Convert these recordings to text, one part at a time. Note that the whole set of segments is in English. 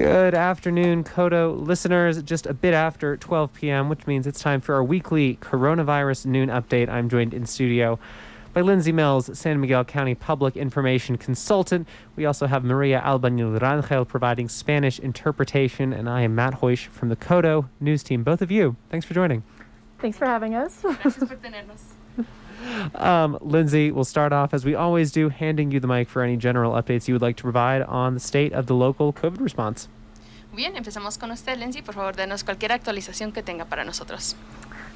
Good afternoon, KOTO listeners. Just a bit after 12 p.m., which means it's time for our weekly coronavirus noon update. I'm joined in studio by Lindsay Mills, San Miguel County Public Information Consultant. We also have Maria Albanil Rangel providing Spanish interpretation, and I am Matt Hoish from the KOTO News Team. Both of you, thanks for joining. Thanks for having us. Gracias por tenernos. Um, Lindsay, we'll start off as we always do, handing you the mic for any general updates you would like to provide on the state of the local COVID response. Bien, empezamos con usted, Lindsay. Por favor, denos cualquier actualización que tenga para nosotros.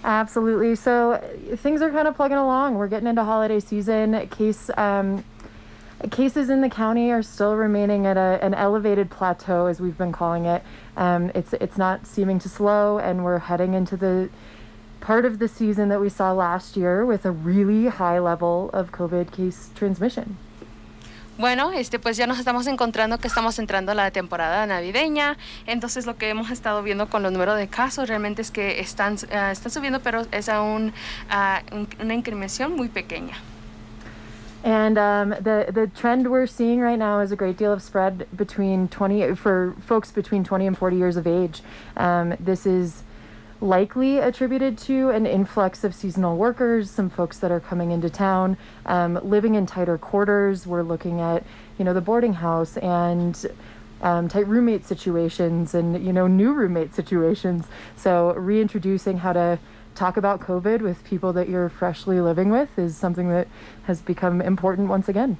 Absolutely. So things are kind of plugging along. We're getting into holiday season. Case um, cases in the county are still remaining at a, an elevated plateau, as we've been calling it. Um, it's it's not seeming to slow, and we're heading into the part of the season that we saw last year with a really high level of COVID case transmission. Bueno, este, pues ya nos estamos encontrando que estamos entrando a la temporada navideña. Entonces, lo que hemos estado viendo con los números de casos realmente es que están, uh, están subiendo, pero es aún uh, un, una incrementación muy pequeña. And um, the the trend we're seeing right now is a great deal of spread between 20 for folks between 20 and 40 years of age. Um, this is likely attributed to an influx of seasonal workers, some folks that are coming into town, um, living in tighter quarters. We're looking at, you know, the boarding house and um, tight roommate situations and, you know, new roommate situations. So reintroducing how to talk about COVID with people that you're freshly living with is something that has become important once again.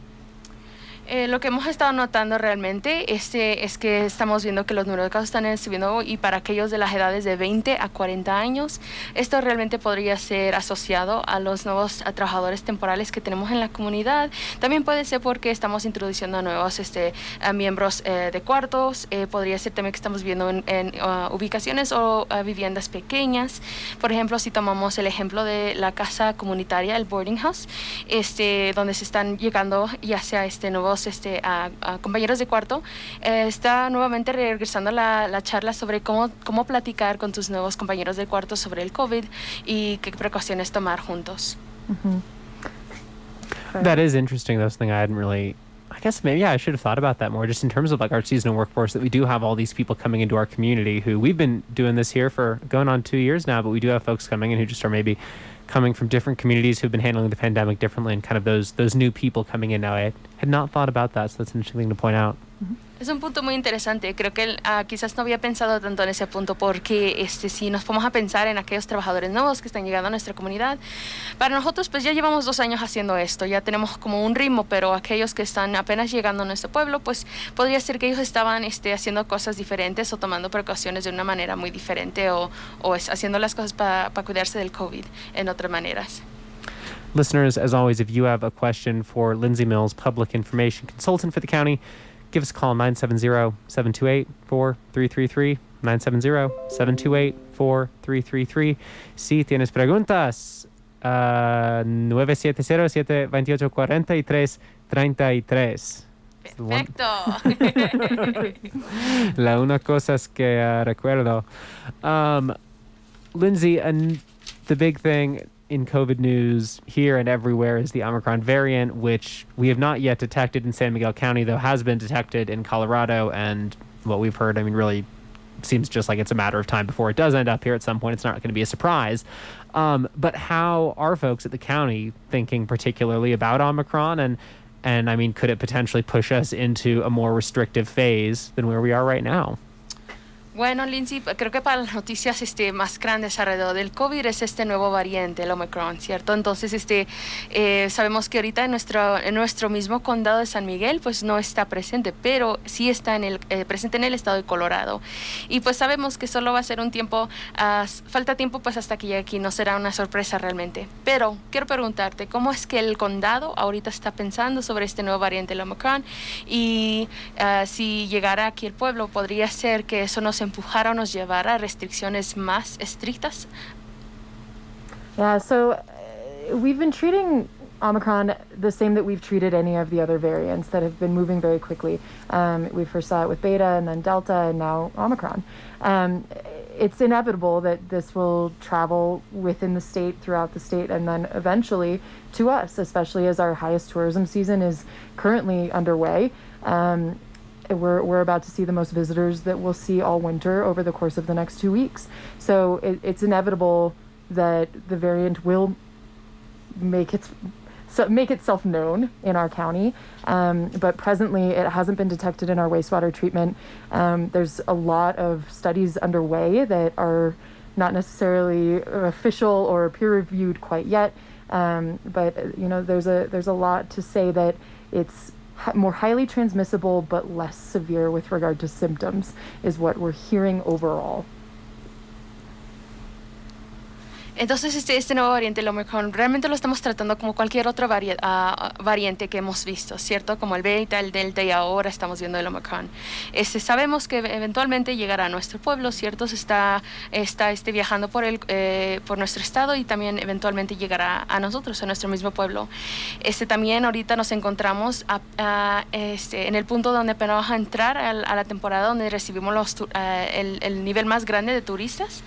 Eh, lo que hemos estado notando realmente este, es que estamos viendo que los números de casos están subiendo y para aquellos de las edades de 20 a 40 años, esto realmente podría ser asociado a los nuevos a trabajadores temporales que tenemos en la comunidad. También puede ser porque estamos introduciendo a nuevos este, a miembros eh, de cuartos, eh, podría ser también que estamos viendo en, en uh, ubicaciones o uh, viviendas pequeñas. Por ejemplo, si tomamos el ejemplo de la casa comunitaria, el boarding house, este, donde se están llegando ya sea este nuevo este, a, a, compañeros de cuarto, eh, está nuevamente regresando la, la, charla sobre cómo, cómo platicar con tus nuevos compañeros de cuarto sobre el COVID y qué precauciones tomar juntos. Mm-hmm. That is interesting. That's something I hadn't really. I guess maybe yeah, I should have thought about that more, just in terms of like our seasonal workforce. That we do have all these people coming into our community who we've been doing this here for going on two years now, but we do have folks coming in who just are maybe coming from different communities who've been handling the pandemic differently and kind of those those new people coming in now. I had not thought about that, so that's an interesting thing to point out. Mm-hmm. Es un punto muy interesante. Creo que uh, quizás no había pensado tanto en ese punto porque este, si nos ponemos a pensar en aquellos trabajadores nuevos que están llegando a nuestra comunidad, para nosotros pues ya llevamos dos años haciendo esto, ya tenemos como un ritmo, pero aquellos que están apenas llegando a nuestro pueblo, pues podría ser que ellos estaban este, haciendo cosas diferentes o tomando precauciones de una manera muy diferente o, o haciendo las cosas para pa cuidarse del COVID en otras maneras. Listeners, as always, if you have a question for Lindsay Mills, Public Information Consultant for the county, give us a call 970-728-4333 970-728-4333 si tienes preguntas uh, 970-728-4333 Perfecto. La una cosa es que uh, recuerdo. Um, Lindsay and the big thing in COVID news here and everywhere is the Omicron variant, which we have not yet detected in San Miguel County, though has been detected in Colorado. And what we've heard, I mean, really seems just like it's a matter of time before it does end up here at some point. It's not going to be a surprise. Um, but how are folks at the county thinking particularly about Omicron? And, and I mean, could it potentially push us into a more restrictive phase than where we are right now? Bueno, Lindsay, creo que para las noticias este, más grandes alrededor del COVID es este nuevo variante, el Omicron, ¿cierto? Entonces, este, eh, sabemos que ahorita en nuestro, en nuestro mismo condado de San Miguel, pues no está presente, pero sí está en el, eh, presente en el estado de Colorado. Y pues sabemos que solo va a ser un tiempo, uh, falta tiempo pues hasta que llegue aquí, no será una sorpresa realmente. Pero quiero preguntarte, ¿cómo es que el condado ahorita está pensando sobre este nuevo variante, el Omicron? Y uh, si llegara aquí el pueblo, ¿podría ser que eso no se o nos a restricciones más estrictas? Yeah, so uh, we've been treating Omicron the same that we've treated any of the other variants that have been moving very quickly. Um, we first saw it with Beta and then Delta and now Omicron. Um, it's inevitable that this will travel within the state, throughout the state, and then eventually to us, especially as our highest tourism season is currently underway. Um, we're, we're about to see the most visitors that we'll see all winter over the course of the next two weeks. So it, it's inevitable that the variant will make its so make itself known in our county. Um, but presently, it hasn't been detected in our wastewater treatment. Um, there's a lot of studies underway that are not necessarily official or peer reviewed quite yet. Um, but you know, there's a there's a lot to say that it's more highly transmissible but less severe with regard to symptoms is what we're hearing overall. Entonces, este, este nuevo variante, el Omicron, realmente lo estamos tratando como cualquier otra vari uh, variante que hemos visto, ¿cierto? Como el Beta, el Delta y ahora estamos viendo el Omicron. Este, sabemos que eventualmente llegará a nuestro pueblo, ¿cierto? Se está, está este, viajando por, el, eh, por nuestro estado y también eventualmente llegará a nosotros, a nuestro mismo pueblo. Este, también ahorita nos encontramos a, a, este, en el punto donde vamos a entrar a, a la temporada donde recibimos los, uh, el, el, nivel más grande de turistas.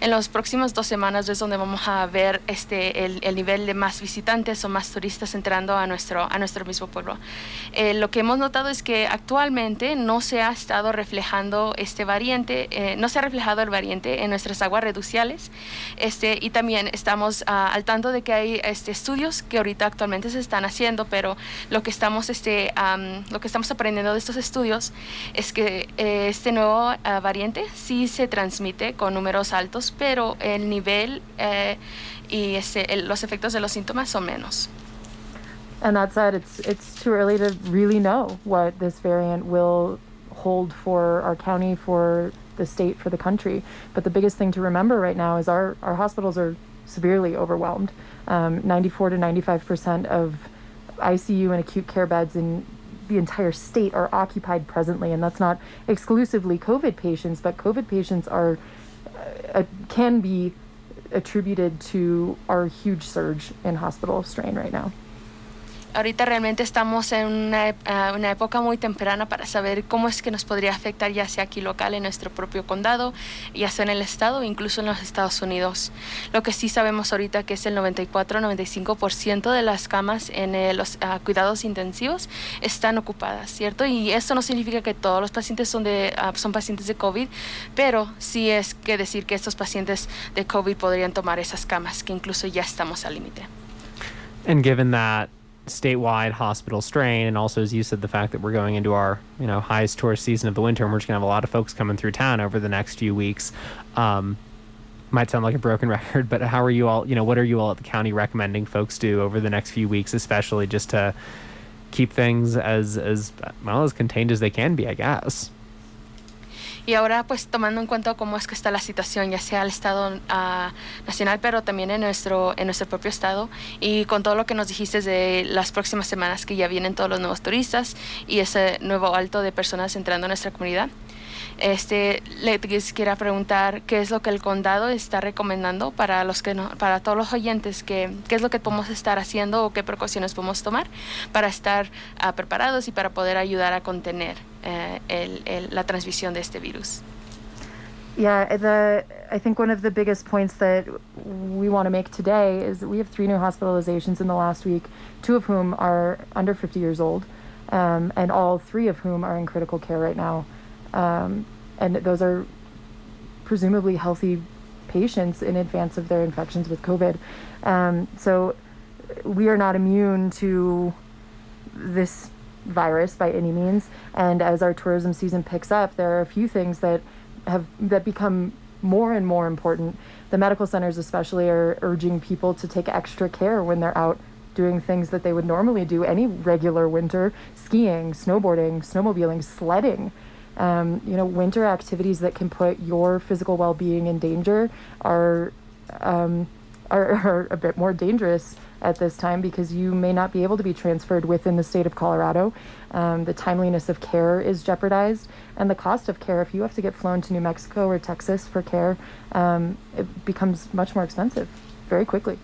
En las próximas dos semanas es donde vamos a ver este, el, el, nivel de más visitantes o más turistas entrando a nuestro, a nuestro mismo pueblo. Eh, lo que hemos notado es que actualmente no se ha estado reflejando este variante, eh, no se ha reflejado el variante en nuestras aguas reduciales este, y también estamos uh, al tanto de que hay este, estudios que ahorita actualmente se están haciendo, pero lo que estamos, este, um, lo que estamos aprendiendo de estos estudios es que eh, este nuevo uh, variante sí se transmite con números altos, pero el nivel eh, y el, los efectos de los síntomas son menos. And that said, it's it's too early to really know what this variant will hold for our county, for the state, for the country. But the biggest thing to remember right now is our our hospitals are severely overwhelmed. Um, 94 to 95 percent of ICU and acute care beds in the entire state are occupied presently, and that's not exclusively COVID patients, but COVID patients are uh, can be attributed to our huge surge in hospital strain right now. Ahorita realmente estamos en una, uh, una, época muy temprana para saber cómo es que nos podría afectar ya sea aquí local en nuestro propio condado, ya sea en el estado, incluso en los Estados Unidos. Lo que sí sabemos ahorita que es el 94-95% de las camas en eh, los uh, cuidados intensivos están ocupadas, ¿cierto? Y eso no significa que todos los pacientes son, de, uh, son pacientes de COVID, pero sí es que decir que estos pacientes de COVID podrían tomar esas camas, que incluso ya estamos al límite. And given that statewide hospital strain, and also as you said, the fact that we're going into our you know highest tourist season of the winter, and we're just gonna have a lot of folks coming through town over the next few weeks. Um, might sound like a broken record, but how are you all? You know, what are you all at the county recommending folks do over the next few weeks, especially just to keep things as as well as contained as they can be, I guess. Y ahora, pues tomando en cuenta cómo es que está la situación, ya sea al Estado uh, nacional, pero también en nuestro, en nuestro propio Estado, y con todo lo que nos dijiste de las próximas semanas que ya vienen todos los nuevos turistas y ese nuevo alto de personas entrando a nuestra comunidad. Este, le quisiera preguntar qué es lo que el condado está recomendando para los que no, para todos los oyentes, que, qué es lo que podemos estar haciendo o qué precauciones podemos tomar para estar uh, preparados y para poder ayudar a contener uh, el, el, la transmisión de este virus. Yeah, the I think one of the biggest points that we want to make today is that we have three new hospitalizations in the last week, two of whom are under 50 years old, um, and all three of whom are in critical care right now. Um, and those are presumably healthy patients in advance of their infections with COVID. Um, so we are not immune to this virus by any means. And as our tourism season picks up, there are a few things that have that become more and more important. The medical centers, especially, are urging people to take extra care when they're out doing things that they would normally do any regular winter skiing, snowboarding, snowmobiling, sledding. Um, you know, winter activities that can put your physical well being in danger are, um, are, are a bit more dangerous at this time because you may not be able to be transferred within the state of Colorado. Um, the timeliness of care is jeopardized, and the cost of care, if you have to get flown to New Mexico or Texas for care, um, it becomes much more expensive very quickly.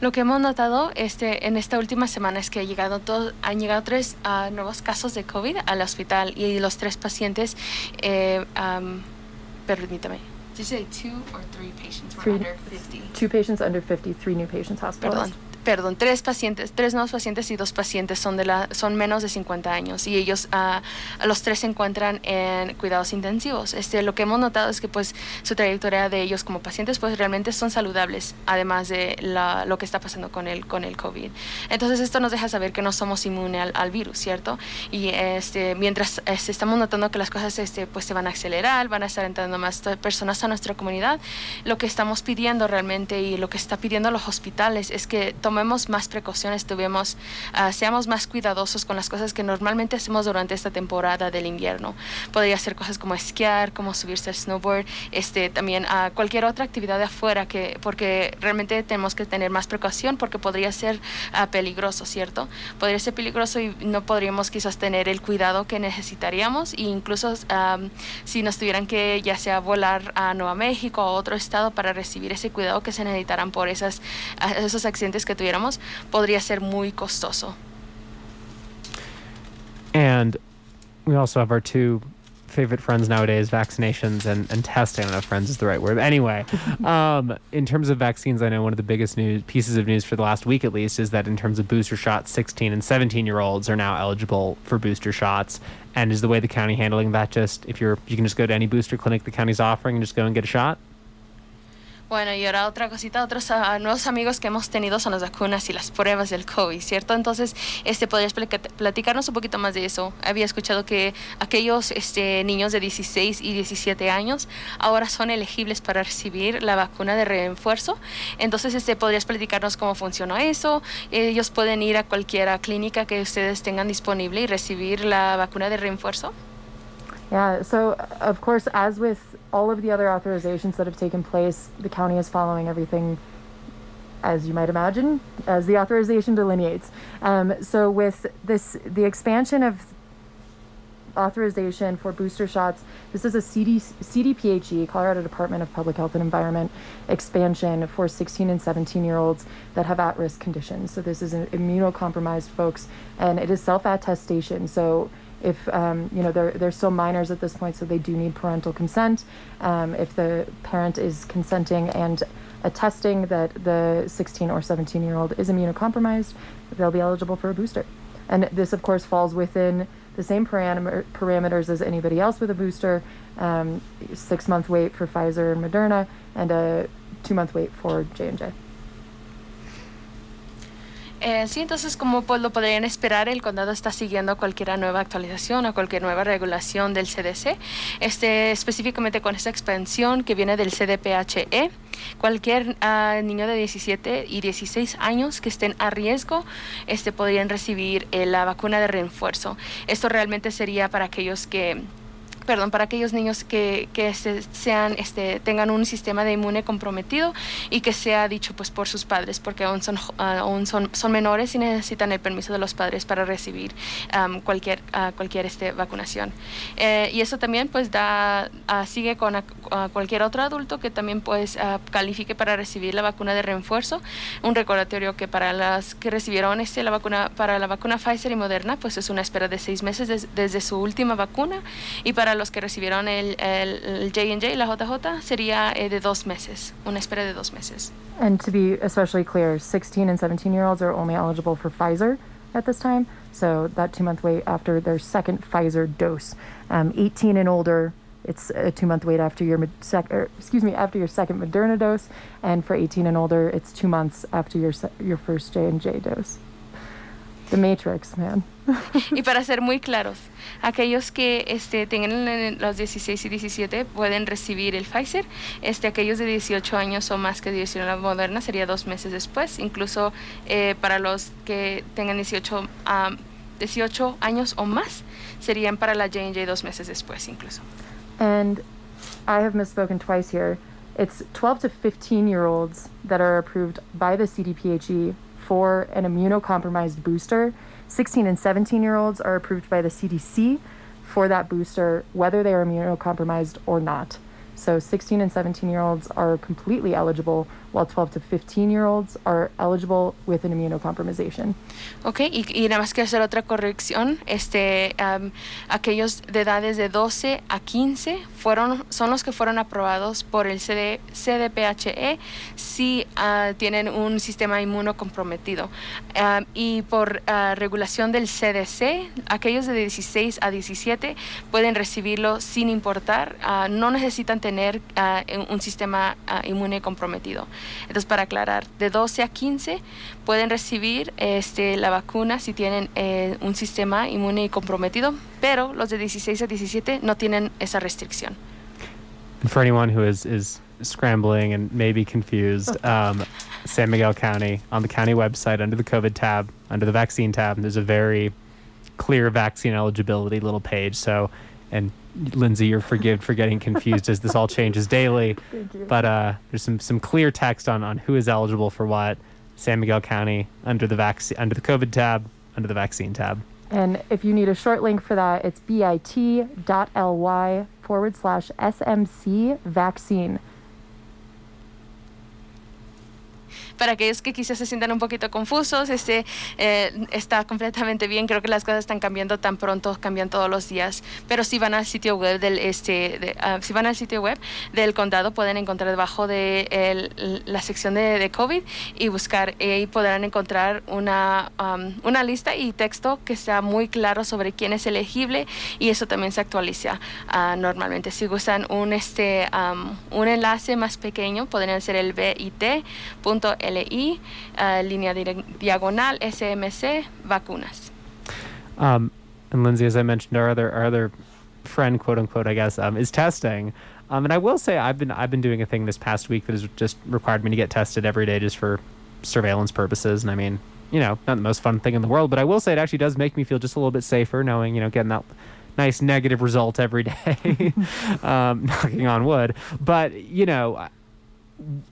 Lo que hemos notado este, en esta última semana es que han llegado, todo, han llegado tres uh, nuevos casos de COVID al hospital y los tres pacientes, eh, um, permítame, Did you say two or three patients were Three. under 50? Two patients under 50, three new patients hospitalized. Perdón. Perdón, tres pacientes, tres nuevos pacientes y dos pacientes son, de la, son menos de 50 años y ellos, a los tres se encuentran en cuidados intensivos. Este, lo que hemos notado es que pues su trayectoria de ellos como pacientes pues realmente son saludables, además de la, lo que está pasando con el, con el COVID. Entonces esto nos deja saber que no somos inmunes al, virus, ¿cierto? Y este, mientras este, estamos notando que las cosas este, pues se van a acelerar, van a estar entrando más personas a nuestra comunidad, lo que estamos pidiendo realmente y lo que está pidiendo los hospitales es que tomemos más precauciones, tuvimos, uh, seamos más cuidadosos con las cosas que normalmente hacemos durante esta temporada del invierno. Podría ser cosas como esquiar, como subirse al snowboard, este, también uh, cualquier otra actividad de afuera, que, porque realmente tenemos que tener más precaución porque podría ser uh, peligroso, ¿cierto? Podría ser peligroso y no podríamos quizás tener el cuidado que necesitaríamos e incluso um, si nos tuvieran que ya sea volar a Nueva México o a otro estado para recibir ese cuidado que se necesitarán por esas, esos accidentes que tuviéramos, podría ser muy costoso. And we also have our two favorite friends nowadays vaccinations and, and testing. I don't know if friends is the right word. But anyway, um, in terms of vaccines, I know one of the biggest news pieces of news for the last week at least is that in terms of booster shots, 16 and 17 year olds are now eligible for booster shots. And is the way the county handling that just if you're you can just go to any booster clinic the county's offering and just go and get a shot? Bueno, y ahora otra cosita, otros uh, nuevos amigos que hemos tenido son las vacunas y las pruebas del COVID, ¿cierto? Entonces, este, ¿podrías platicarnos un poquito más de eso? Había escuchado que aquellos este, niños de 16 y 17 años ahora son elegibles para recibir la vacuna de refuerzo. Entonces, este, ¿podrías platicarnos cómo funciona eso? Ellos pueden ir a cualquier clínica que ustedes tengan disponible y recibir la vacuna de refuerzo. Yeah, so of course, as with all of the other authorizations that have taken place, the county is following everything as you might imagine, as the authorization delineates. Um, so with this, the expansion of authorization for booster shots, this is a CD, CDPHE, Colorado Department of Public Health and Environment, expansion for 16 and 17 year olds that have at risk conditions. So this is immunocompromised folks, and it is self attestation. So if um, you know they're they're still minors at this point, so they do need parental consent. Um, if the parent is consenting and attesting that the 16 or 17 year old is immunocompromised, they'll be eligible for a booster. And this, of course, falls within the same param- parameters as anybody else with a booster. Um, six month wait for Pfizer and Moderna, and a two month wait for J and J. Eh, sí, entonces como pues lo podrían esperar, el condado está siguiendo cualquier nueva actualización o cualquier nueva regulación del CDC, este, específicamente con esta expansión que viene del CDPHE. Cualquier uh, niño de 17 y 16 años que estén a riesgo este, podrían recibir eh, la vacuna de refuerzo. Esto realmente sería para aquellos que perdón, para aquellos niños que, que sean, este, tengan un sistema de inmune comprometido y que sea dicho pues por sus padres, porque aún son, aún son, son menores y necesitan el permiso de los padres para recibir cualquier, uh, cualquier este, vacunación. Eh, y eso también pues da, uh, sigue con cualquier otro adulto que también pues califique para recibir la vacuna de refuerzo. Un recordatorio que para las que recibieron este, la vacuna, para la vacuna Pfizer y Moderna pues es una espera de seis meses desde su última vacuna y para los que recibieron el, el, el J&J, la JJ, sería eh, de dos meses, una espera de dos meses. And to be especially clear, 16 and 17 year olds are only eligible for Pfizer at this time. So that two month wait after their second Pfizer dose. Um, 18 and older, it's a two month wait after your sec, or, excuse me after your second Moderna dose, and for 18 and older, it's two months after your your first J and J dose. The Matrix, man. y para ser muy claros, aquellos que este, tengan los 16 y 17 pueden recibir el Pfizer. Este, aquellos de 18 años o más que recibieron la Moderna sería dos meses después. Incluso eh, para los que tengan 18, 18 años o más serían para la J&J dos meses después incluso. And I have misspoken twice here. It's 12 to 15 year olds that are approved by the CDPHE for an immunocompromised booster. 16 and 17 year olds are approved by the CDC for that booster, whether they are immunocompromised or not. So 16 and 17 year olds are completely eligible, while 12 to 15 year olds are eligible with an immunocompromisation. Ok, y, nada más quiero hacer otra corrección. Este, am, aquellos de edades de 12 a 15 fueron, son los que fueron aprobados por el CD, CDPHE si ah, tienen un sistema inmuno comprometido. Am, y por ah, regulación del CDC, aquellos de 16 a 17 pueden recibirlo sin importar. ah, no necesitan tener ah, un sistema ah, inmune comprometido. Entonces, para aclarar, de 12 a 15 pueden recibir este, la vacuna si tienen eh, un sistema inmune comprometido, pero los de 16 a 17 no tienen esa restricción. For anyone who is, is scrambling and maybe confused, um, San Miguel County, on the county website, under the COVID tab, under the vaccine tab, there's a very clear vaccine eligibility little page. So, and Lindsay, you're forgiven for getting confused as this all changes daily. But uh, there's some, some clear text on, on who is eligible for what. San Miguel County under the vaccine under the COVID tab, under the vaccine tab. And if you need a short link for that, it's bit.ly forward slash SMC vaccine. Para aquellos que quizás se sientan un poquito confusos, este, eh, está completamente bien. Creo que las cosas están cambiando tan pronto, cambian todos los días. Pero si van al sitio web del, este, de- ah, si van al sitio web del condado, pueden encontrar debajo de el- la sección de, de COVID y buscar eh, y podrán encontrar una, um, una lista y texto que sea muy claro sobre quién es elegible y eso también se actualiza ah, normalmente. Si gustan un, este, um, un enlace más pequeño, podrían ser el bit.ly, ah, línea dire- diagonal SMC, vacunas. Um, and Lindsay, as I mentioned, our other our other friend, quote unquote, I guess, um, is testing. Um, and I will say I've been I've been doing a thing this past week that has just required me to get tested every day just for surveillance purposes. And I mean, you know, not the most fun thing in the world, but I will say it actually does make me feel just a little bit safer knowing, you know, getting that nice negative result every day. um, knocking on wood. But you know,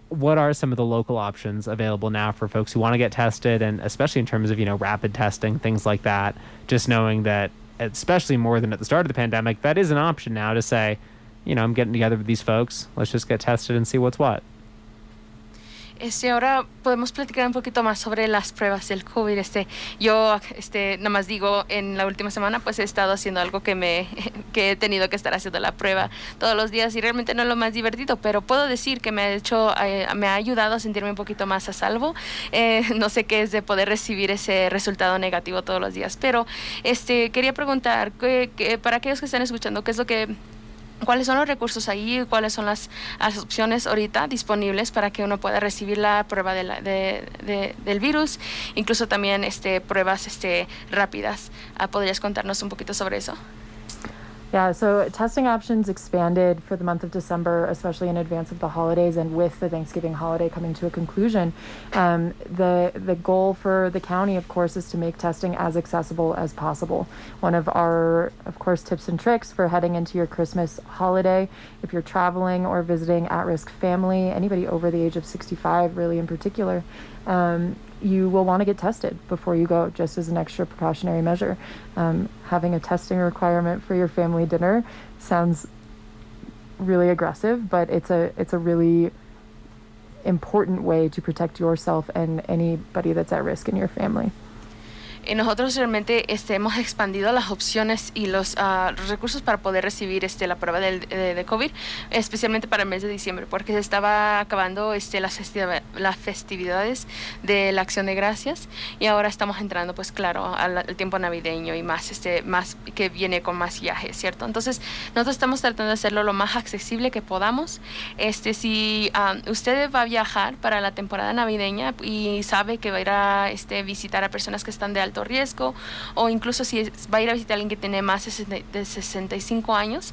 what are some of the local options available now for folks who want to get tested and especially in terms of you know rapid testing things like that? Just knowing that especially more than at the start of the pandemic that is an option now to say you know i'm getting together with these folks. Let's just get tested and see what's what Este, ahora podemos platicar un poquito más sobre las pruebas del COVID. Este, yo, este, nada más digo, en la última semana, pues he estado haciendo algo que me, que he tenido que estar haciendo la prueba todos los días y realmente no es lo más divertido, pero puedo decir que me ha hecho, eh, me ha ayudado a sentirme un poquito más a salvo. Eh, no sé qué es de poder recibir ese resultado negativo todos los días, pero este, quería preguntar, que, que para aquellos que están escuchando, ¿qué es lo que cuáles son los recursos ahí, cuáles son las, las opciones ahorita disponibles para que uno pueda recibir la prueba de la- de- de- del virus, incluso también este, pruebas este, rápidas. Ah, ¿Podrías contarnos un poquito sobre eso? Yeah, so testing options expanded for the month of December, especially in advance of the holidays and with the Thanksgiving holiday coming to a conclusion. Um, the the goal for the county, of course, is to make testing as accessible as possible. One of our, of course, tips and tricks for heading into your Christmas holiday, if you're traveling or visiting at-risk family, anybody over the age of 65, really in particular, um, you will want to get tested before you go, just as an extra precautionary measure. Um, having a testing requirement for your family dinner sounds really aggressive, but it's a it's a really important way to protect yourself and anybody that's at risk in your family. Y nosotros realmente este, hemos expandido las opciones y los ah, recursos para poder recibir este, la prueba del, de, de COVID, especialmente para el mes de diciembre, porque se estaba acabando este, las, festiva- las festividades de la Acción de Gracias y ahora estamos entrando, pues claro, al, tiempo navideño y más, este, más que viene con más viajes, ¿cierto? Entonces, nosotros estamos tratando de hacerlo lo más accesible que podamos. Este, si ah, usted va a viajar para la temporada navideña y sabe que va a ir a este, visitar a personas que están de alto riesgo o incluso si va a ir a visitar a alguien que tiene más de 60 de 65 años,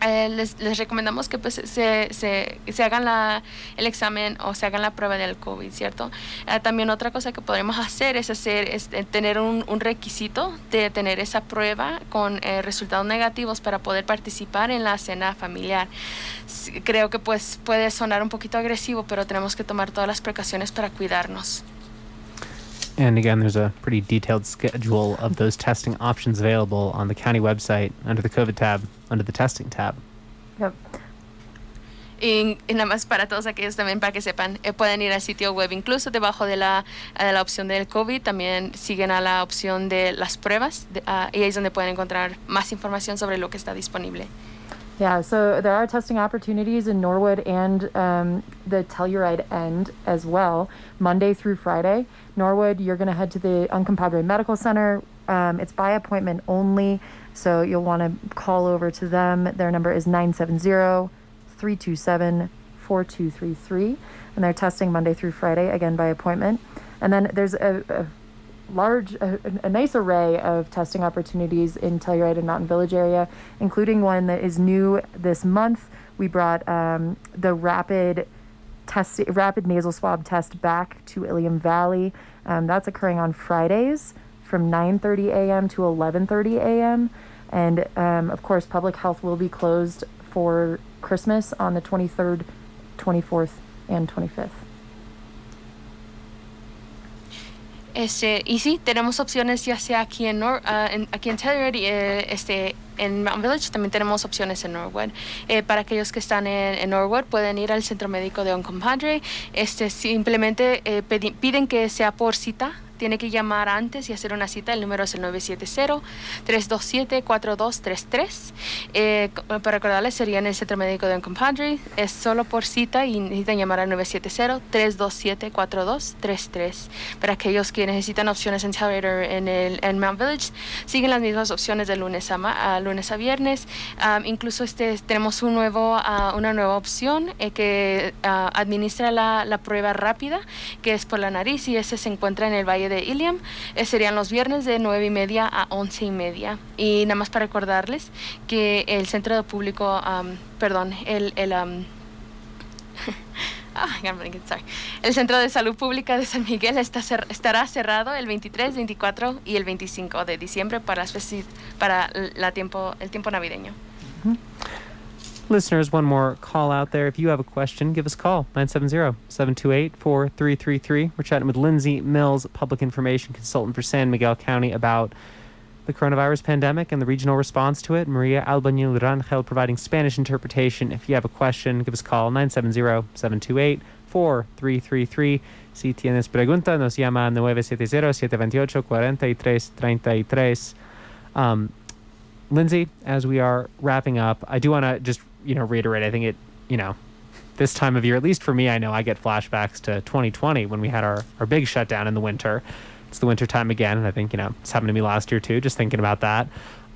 eh, les, les recomendamos que pues, se, se, se hagan la, el examen o se hagan la prueba del COVID, ¿cierto? Eh, también otra cosa que podemos hacer es, hacer, es eh, tener un, un requisito de tener esa prueba con eh, resultados negativos para poder participar en la cena familiar. Creo que pues puede sonar un poquito agresivo, pero tenemos que tomar todas las precauciones para cuidarnos. And again there's a pretty detailed schedule of those testing options available on the county website under the covid tab under the testing tab Yep. Y, nada más para todos aquellos también, para que sepan, eh, pueden ir al sitio web, incluso debajo de la, de la opción del COVID, también siguen a la opción de las pruebas uh, y ahí es donde pueden encontrar más información sobre lo que está disponible. Yeah, so there are testing opportunities in Norwood and um, the Telluride end as well, Monday through Friday. Norwood, you're going to head to the Uncompahgre Medical Center. Um, it's by appointment only, so you'll want to call over to them. Their number is 970 327 4233, and they're testing Monday through Friday, again by appointment. And then there's a, a large, a, a, nice array of testing opportunities in Telluride and Mountain Village area, including one that is new this month. We brought um, the rapid test, rapid nasal swab test back to Ilium Valley. Um, that's occurring on Fridays from 9:30 a.m. to 11:30 a.m. And um, of course, public health will be closed for Christmas on the 23rd, 24th, and 25th. Este, y sí, tenemos opciones ya sea aquí en, Nor uh, aquí en Telluride, eh, este, en Mountain Village también tenemos opciones en Norwood. Eh, para aquellos que están en, en, Norwood pueden ir al centro médico de un compadre. Este, simplemente eh, piden que sea por cita tiene que llamar antes y hacer una cita. El número es el 970-327-4233. Eh, para recordarles, sería en el Centro Médico de Compadre. Es solo por cita y necesitan llamar al 970-327-4233. Para aquellos que necesitan opciones en Telluride en, el, en Mount Village, siguen las mismas opciones de lunes a, lunes a viernes. incluso este, tenemos un nuevo, uh, una nueva opción eh, que uh, administra la, la prueba rápida, que es por la nariz y ese se encuentra en el Valle de Iliam. Eh, serían los viernes de 9 y media a 11 y media. Y nada más para recordarles que el centro de público, perdón, el... el El Centro de Salud Pública de San Miguel está estará cerrado el 23, 24 y el 25 de diciembre para, para la tiempo, el tiempo navideño. Listeners, one more call out there. If you have a question, give us a call 970 728 4333. We're chatting with Lindsay Mills, public information consultant for San Miguel County, about the coronavirus pandemic and the regional response to it. Maria Albañil Rangel providing Spanish interpretation. If you have a question, give us a call 970 728 4333. Si tienes pregunta, nos llama 970 728 4333. Um, Lindsay, as we are wrapping up, I do want to just you know, reiterate, I think it, you know, this time of year, at least for me, I know I get flashbacks to 2020 when we had our, our big shutdown in the winter. It's the winter time again. And I think, you know, it's happened to me last year too, just thinking about that.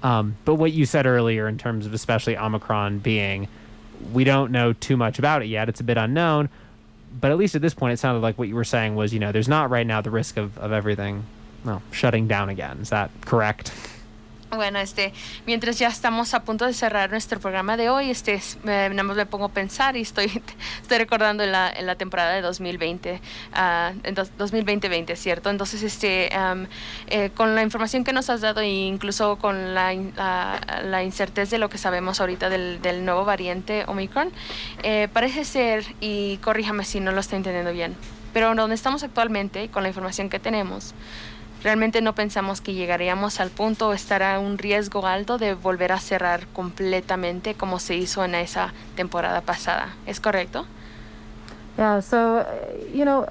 Um, but what you said earlier in terms of especially Omicron being, we don't know too much about it yet. It's a bit unknown. But at least at this point, it sounded like what you were saying was, you know, there's not right now the risk of, of everything, well, shutting down again. Is that correct? Bueno, este, mientras ya estamos a punto de cerrar nuestro programa de hoy, este, me, nada más me pongo a pensar y estoy, estoy recordando en la, en la temporada de 2020, uh, en 2020, ¿cierto? Entonces, este, um, eh, con la información que nos has dado e incluso con la, la, la incerteza de lo que sabemos ahorita del, del nuevo variante Omicron, eh, parece ser, y corríjame si no lo estoy entendiendo bien, pero donde estamos actualmente, con la información que tenemos, realmente no pensamos que llegaríamos al punto o estará un riesgo alto de volver a cerrar completamente como se hizo en esa temporada pasada. ¿Es correcto? Yeah, so, uh, you know,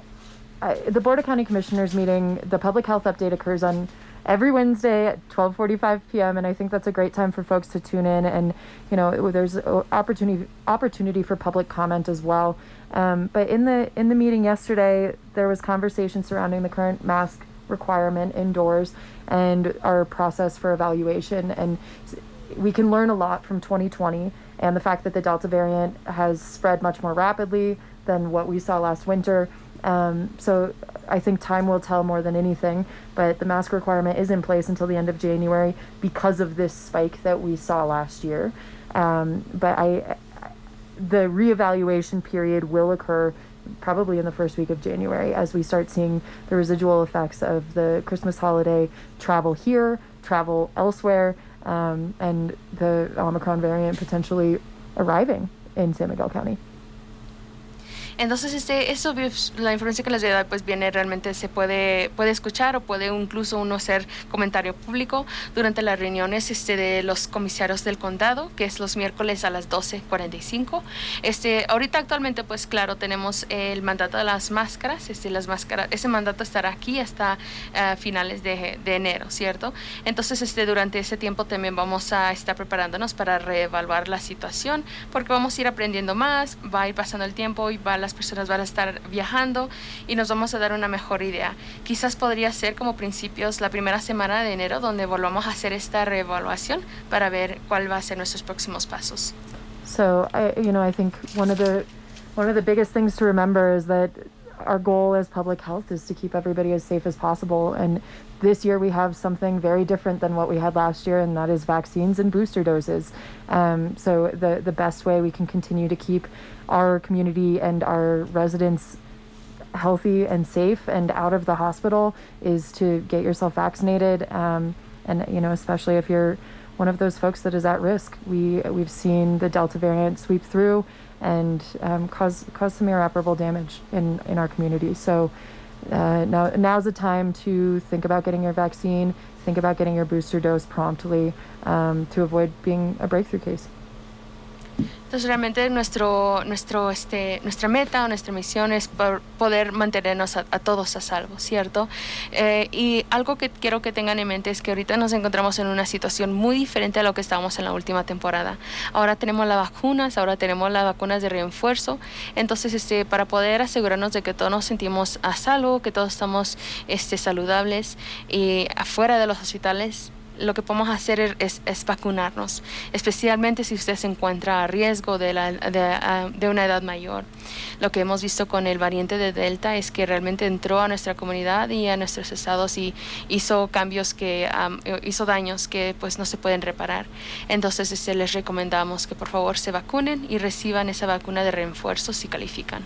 the Board of County Commissioners meeting, the public health update occurs on every Wednesday at 12:45 p.m. and I think that's a great time for folks to tune in and you know there's opportunity opportunity for public comment as well. Um, but in the in the meeting yesterday, there was conversation surrounding the current mask requirement indoors and our process for evaluation. And we can learn a lot from 2020 and the fact that the Delta variant has spread much more rapidly than what we saw last winter. Um, so I think time will tell more than anything, but the mask requirement is in place until the end of January because of this spike that we saw last year. Um, but I, the reevaluation period will occur probably in the first week of January as we start seeing the residual effects of the Christmas holiday travel here, travel elsewhere, um, and the Omicron variant potentially arriving in San Miguel County. Entonces, este, eso, pues, la información que les a dar, pues viene realmente, se puede, puede escuchar o puede incluso uno hacer comentario público durante las reuniones este, de los comisarios del condado, que es los miércoles a las 12.45. Este, ahorita actualmente, pues claro, tenemos el mandato de las máscaras, este, las máscaras, ese mandato estará aquí hasta eh, finales de, de, enero, ¿cierto? Entonces, este, durante ese tiempo también vamos a estar preparándonos para reevaluar la situación, porque vamos a ir aprendiendo más, va a ir pasando el tiempo y va, las personas van a estar viajando y nos vamos a dar una mejor idea. Quizás podría ser como principios la primera semana de enero donde volvamos a hacer esta reevaluación para ver cuál va a ser nuestros próximos pasos. So, I, you know, I think one of the one of the biggest things to remember is that our goal as public health is to keep everybody as safe as possible. And this year we have something very different than what we had last year, and that is vaccines and booster doses. Um, so the the best way we can continue to keep our community and our residents healthy and safe and out of the hospital is to get yourself vaccinated. Um, and you know, especially if you're one of those folks that is at risk, we we've seen the Delta variant sweep through and um, cause cause some irreparable damage in in our community. So. Uh, now, now's the time to think about getting your vaccine, think about getting your booster dose promptly um, to avoid being a breakthrough case. Entonces realmente nuestro, nuestro, este, nuestra meta o nuestra misión es poder mantenernos a, todos a salvo, ¿cierto? Eh, y algo que quiero que tengan en mente es que ahorita nos encontramos en una situación muy diferente a lo que estábamos en la última temporada. Ahora tenemos las vacunas, ahora tenemos las vacunas de refuerzo, entonces este, para poder asegurarnos de que todos nos sentimos a salvo, que todos estamos este, saludables y afuera de los hospitales, lo que podemos hacer es, vacunarnos, especialmente si usted se encuentra a riesgo de, la, de, una edad mayor. Lo que hemos visto con el variante de Delta es que realmente entró a nuestra comunidad y a nuestros estados y hizo cambios que hizo daños que pues no se pueden reparar. Entonces este, les recomendamos que por favor se vacunen y reciban esa vacuna de refuerzo si califican.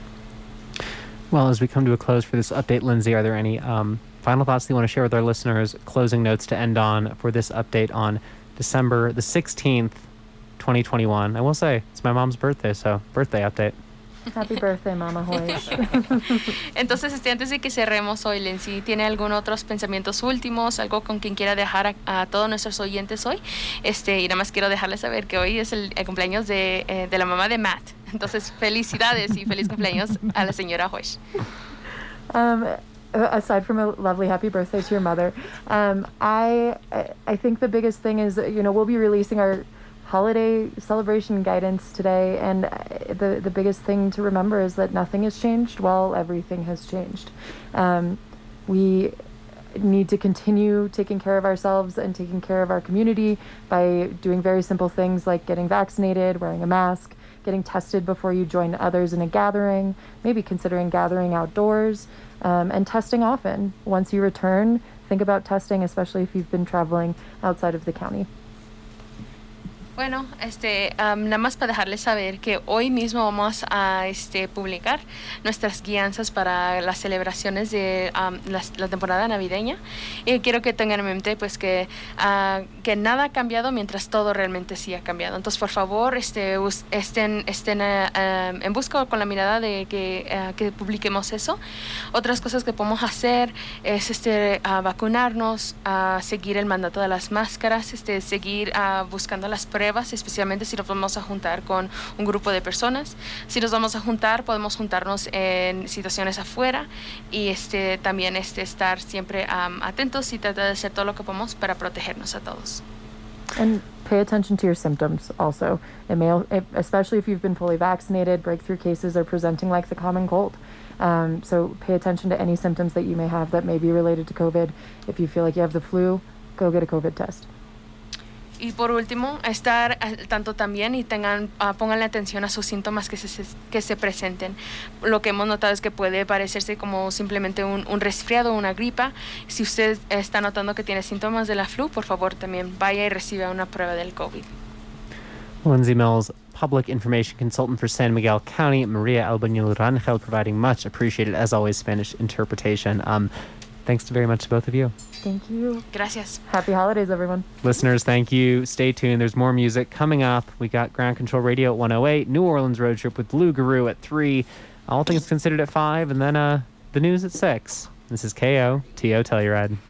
Well, as we come to a close for this update, Lindsay, are there any um, final thoughts that you want to share with our listeners, closing notes to end on for this update on December the 16th, 2021. I will say, it's my mom's birthday, so birthday update. Happy birthday, Mama. Entonces, este, antes de que cerremos hoy, Lindsay, ¿tiene algún otros pensamientos últimos, algo con quien quiera dejar a, a, todos nuestros oyentes hoy? Este, y nada más quiero dejarles saber que hoy es el, el cumpleaños de, eh, de, la mamá de Matt. Entonces, felicidades y feliz cumpleaños a la señora Hoyes. Um, aside from a lovely happy birthday to your mother, um, I I think the biggest thing is you know we'll be releasing our holiday celebration guidance today, and the the biggest thing to remember is that nothing has changed while everything has changed. Um, we need to continue taking care of ourselves and taking care of our community by doing very simple things like getting vaccinated, wearing a mask, getting tested before you join others in a gathering, maybe considering gathering outdoors um, and testing often. Once you return, think about testing, especially if you've been traveling outside of the county. Bueno, este, nada más para dejarles saber que hoy mismo vamos a este, publicar nuestras guianzas para las celebraciones de la, temporada navideña. Y quiero que tengan en mente pues que, ah, que nada ha cambiado mientras todo realmente sí ha cambiado. Entonces, por favor, este, estén, estén ah, en busca con la mirada de que, ah, que, publiquemos eso. Otras cosas que podemos hacer es este, vacunarnos, seguir el mandato de las máscaras, este, seguir buscando las pruebas especialmente si nos vamos a juntar con un grupo de personas. Si nos vamos a juntar, podemos juntarnos en situaciones afuera y este, también este, estar siempre um, atentos y tratar de hacer todo lo que podemos para protegernos a todos. And pay attention to your symptoms also. It may, especially if you've been fully vaccinated, breakthrough cases are presenting like the common cold. Um, so pay attention to any symptoms that you may have that may be related to COVID. If you feel like you have the flu, go get a COVID test. Y por último, estar al tanto también y tengan, uh, pónganle atención a sus síntomas que se, que se presenten. Lo que hemos notado es que puede parecerse como simplemente un, un resfriado una gripa. Si usted está notando que tiene síntomas de la flu, por favor también vaya y reciba una prueba del COVID. Lindsay Mills, Public Information Consultant for San Miguel County, Maria Albanil Rangel, providing much appreciated, as always, Spanish interpretation. Um, thanks very much to both of you. Thank you. Gracias. Happy holidays, everyone. Listeners, thank you. Stay tuned. There's more music coming up. We got Ground Control Radio at 108, New Orleans Road Trip with Blue Guru at 3, All Things Considered at 5, and then uh, the news at 6. This is KO, TO Telluride.